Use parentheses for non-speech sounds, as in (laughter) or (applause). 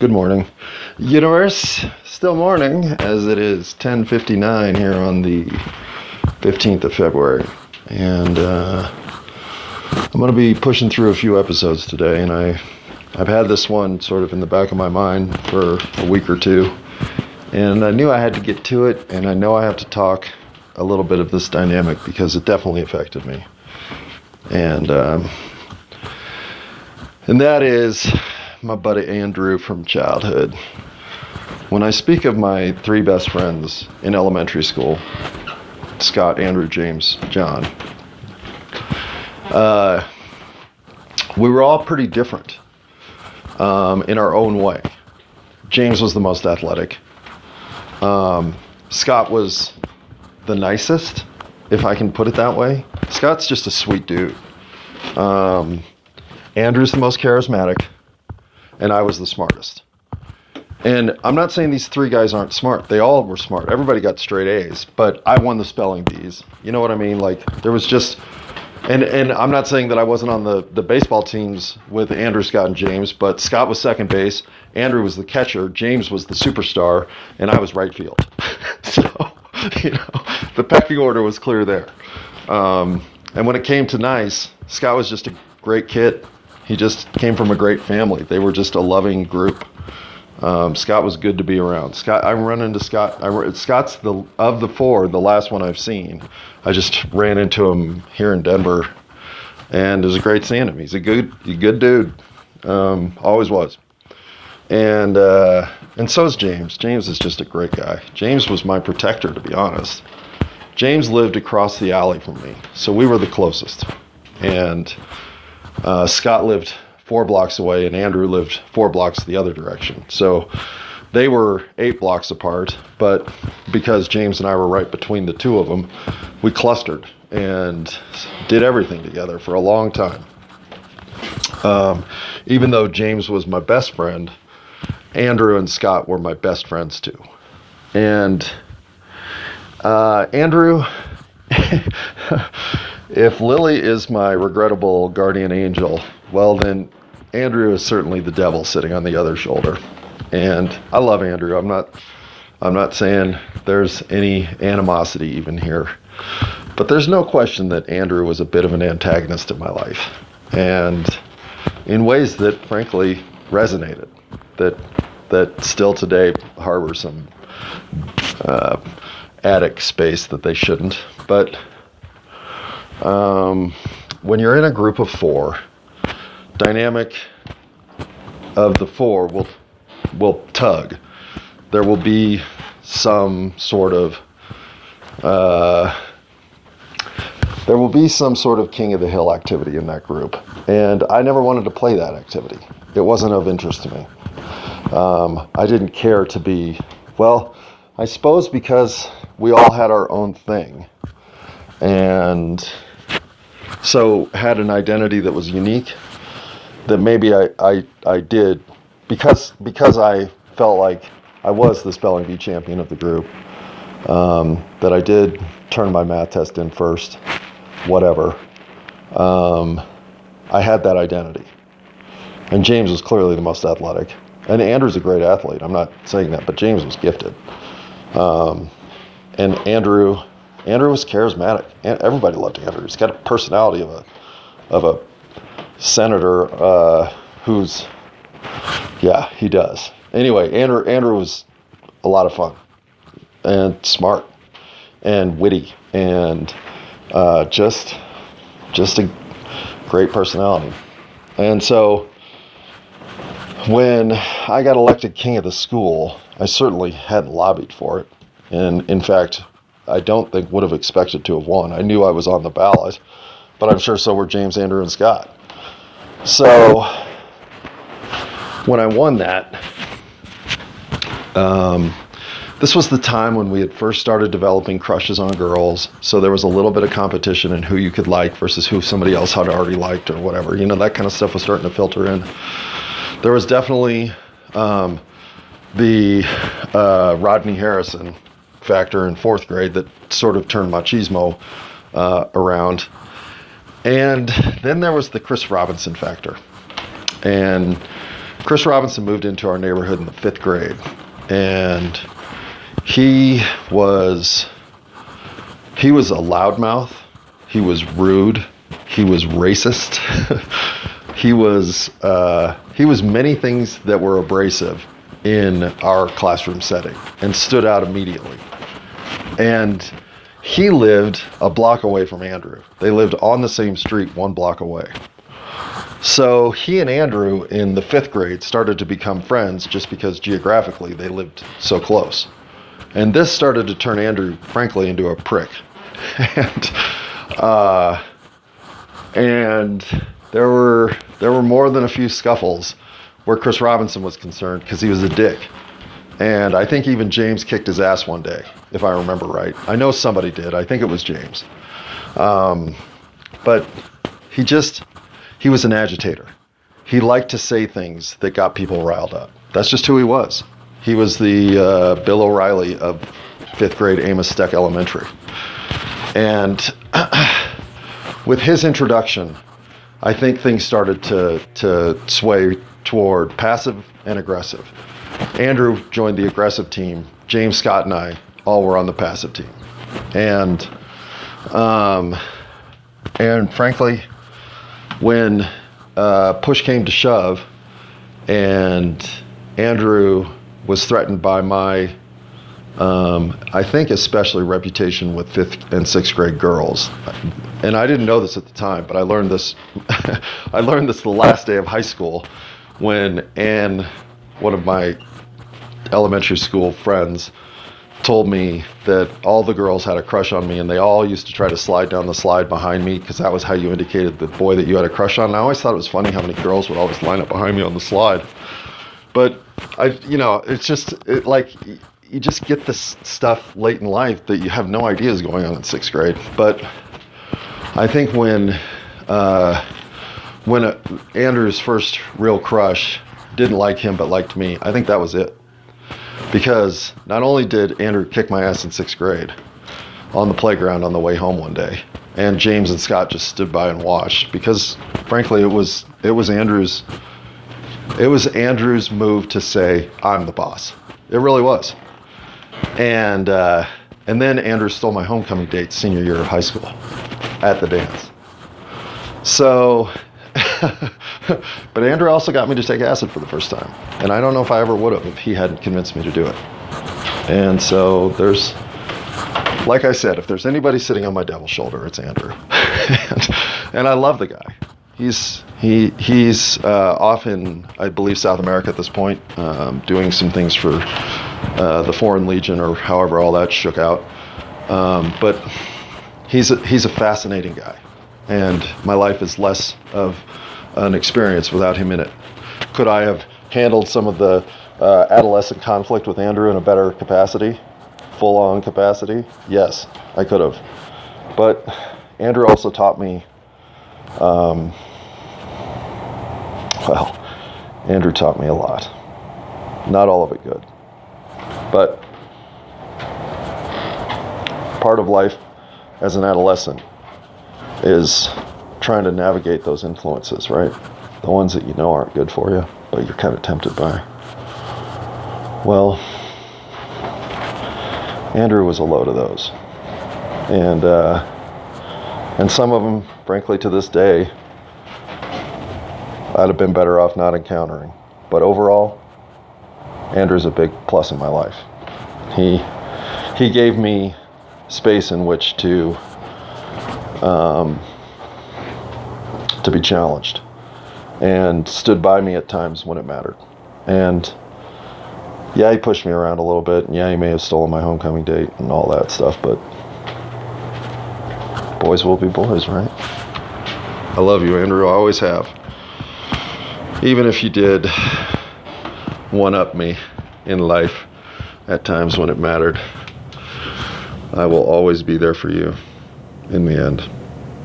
Good morning, universe. Still morning, as it is 10:59 here on the 15th of February, and uh, I'm going to be pushing through a few episodes today. And I, I've had this one sort of in the back of my mind for a week or two, and I knew I had to get to it, and I know I have to talk a little bit of this dynamic because it definitely affected me, and um, and that is my buddy Andrew from childhood. When I speak of my three best friends in elementary school, Scott, Andrew, James, John, uh, we were all pretty different um, in our own way. James was the most athletic. Um, Scott was the nicest, if I can put it that way. Scott's just a sweet dude. Um, Andrew's the most charismatic and I was the smartest. And I'm not saying these three guys aren't smart. They all were smart. Everybody got straight A's, but I won the spelling bees. You know what I mean? Like there was just and and I'm not saying that I wasn't on the the baseball teams with Andrew, Scott, and James, but Scott was second base, Andrew was the catcher, James was the superstar, and I was right field. (laughs) so, (laughs) you know, the pecking order was clear there. Um, and when it came to nice, Scott was just a great kid he just came from a great family. They were just a loving group. Um, Scott was good to be around. Scott, I run into Scott. I, Scott's the of the four, the last one I've seen. I just ran into him here in Denver, and it was a great seeing him. He's a good, a good dude. Um, always was. And uh, and so is James. James is just a great guy. James was my protector, to be honest. James lived across the alley from me, so we were the closest. And uh, Scott lived four blocks away, and Andrew lived four blocks the other direction. So they were eight blocks apart, but because James and I were right between the two of them, we clustered and did everything together for a long time. Um, even though James was my best friend, Andrew and Scott were my best friends too. And uh, Andrew (laughs) if Lily is my regrettable guardian angel, well, then Andrew is certainly the devil sitting on the other shoulder. And I love Andrew. I'm not. I'm not saying there's any animosity even here, but there's no question that Andrew was a bit of an antagonist in my life, and in ways that frankly resonated, that that still today harbor some uh, attic space that they shouldn't. But um, when you're in a group of four, dynamic of the four will will tug. There will be some sort of uh, there will be some sort of king of the hill activity in that group, and I never wanted to play that activity. It wasn't of interest to me. Um, I didn't care to be well. I suppose because we all had our own thing, and so had an identity that was unique that maybe I, I, I did because because I felt like I was the spelling bee champion of the group um, that I did turn my math test in first whatever. Um, I had that identity. And James was clearly the most athletic. And Andrew's a great athlete I'm not saying that but James was gifted. Um, and Andrew Andrew was charismatic. And everybody loved Andrew. He's got a personality of a of a senator uh, who's yeah, he does. Anyway, Andrew Andrew was a lot of fun and smart and witty and uh, just just a great personality. And so when I got elected king of the school, I certainly hadn't lobbied for it. And in fact, I don't think would have expected to have won. I knew I was on the ballot, but I'm sure so were James, Andrew, and Scott. So when I won that, um, this was the time when we had first started developing crushes on girls. So there was a little bit of competition in who you could like versus who somebody else had already liked or whatever. You know, that kind of stuff was starting to filter in. There was definitely um, the uh, Rodney Harrison factor in fourth grade that sort of turned machismo uh, around. And then there was the Chris Robinson factor. And Chris Robinson moved into our neighborhood in the fifth grade, and he was he was a loudmouth. He was rude. He was racist. (laughs) he was uh, he was many things that were abrasive in our classroom setting and stood out immediately. And he lived a block away from Andrew. They lived on the same street, one block away. So he and Andrew in the fifth grade started to become friends just because geographically they lived so close. And this started to turn Andrew, frankly, into a prick. (laughs) and uh, and there were there were more than a few scuffles where Chris Robinson was concerned because he was a dick. And I think even James kicked his ass one day, if I remember right. I know somebody did. I think it was James. Um, but he just, he was an agitator. He liked to say things that got people riled up. That's just who he was. He was the uh, Bill O'Reilly of fifth grade Amos Steck Elementary. And (clears throat) with his introduction, I think things started to, to sway toward passive and aggressive. Andrew joined the aggressive team. James Scott and I all were on the passive team, and um, and frankly, when uh, push came to shove, and Andrew was threatened by my, um, I think especially reputation with fifth and sixth grade girls, and I didn't know this at the time, but I learned this. (laughs) I learned this the last day of high school, when Anne, one of my elementary school friends told me that all the girls had a crush on me and they all used to try to slide down the slide behind me because that was how you indicated the boy that you had a crush on. And I always thought it was funny how many girls would always line up behind me on the slide. But I, you know, it's just it, like you just get this stuff late in life that you have no idea is going on in sixth grade. But I think when uh, when a, Andrew's first real crush didn't like him but liked me, I think that was it because not only did Andrew kick my ass in sixth grade on the playground on the way home one day, and James and Scott just stood by and watched because, frankly, it was it was Andrew's it was Andrew's move to say I'm the boss. It really was, and uh, and then Andrew stole my homecoming date senior year of high school at the dance. So (laughs) but Andrew also got me to take acid for the first time. And I don't know if I ever would have if he hadn't convinced me to do it. And so there's, like I said, if there's anybody sitting on my devil's shoulder, it's Andrew. (laughs) and, and, I love the guy. He's he he's uh, off in I believe South America at this point, um, doing some things for uh, the Foreign Legion or however all that shook out. Um, but he's a, he's a fascinating guy, and my life is less of an experience without him in it. Could I have handled some of the uh, adolescent conflict with Andrew in a better capacity, full on capacity? Yes, I could have. But Andrew also taught me, um, well, Andrew taught me a lot. Not all of it good. But part of life as an adolescent is trying to navigate those influences, right? The ones that you know aren't good for you, but you're kind of tempted by. Well, Andrew was a load of those, and uh, and some of them, frankly, to this day, I'd have been better off not encountering. But overall, Andrew's a big plus in my life. He he gave me space in which to um, to be challenged and stood by me at times when it mattered. And yeah, he pushed me around a little bit. And yeah, he may have stolen my homecoming date and all that stuff, but boys will be boys, right? I love you, Andrew. I always have. Even if you did one up me in life at times when it mattered, I will always be there for you in the end.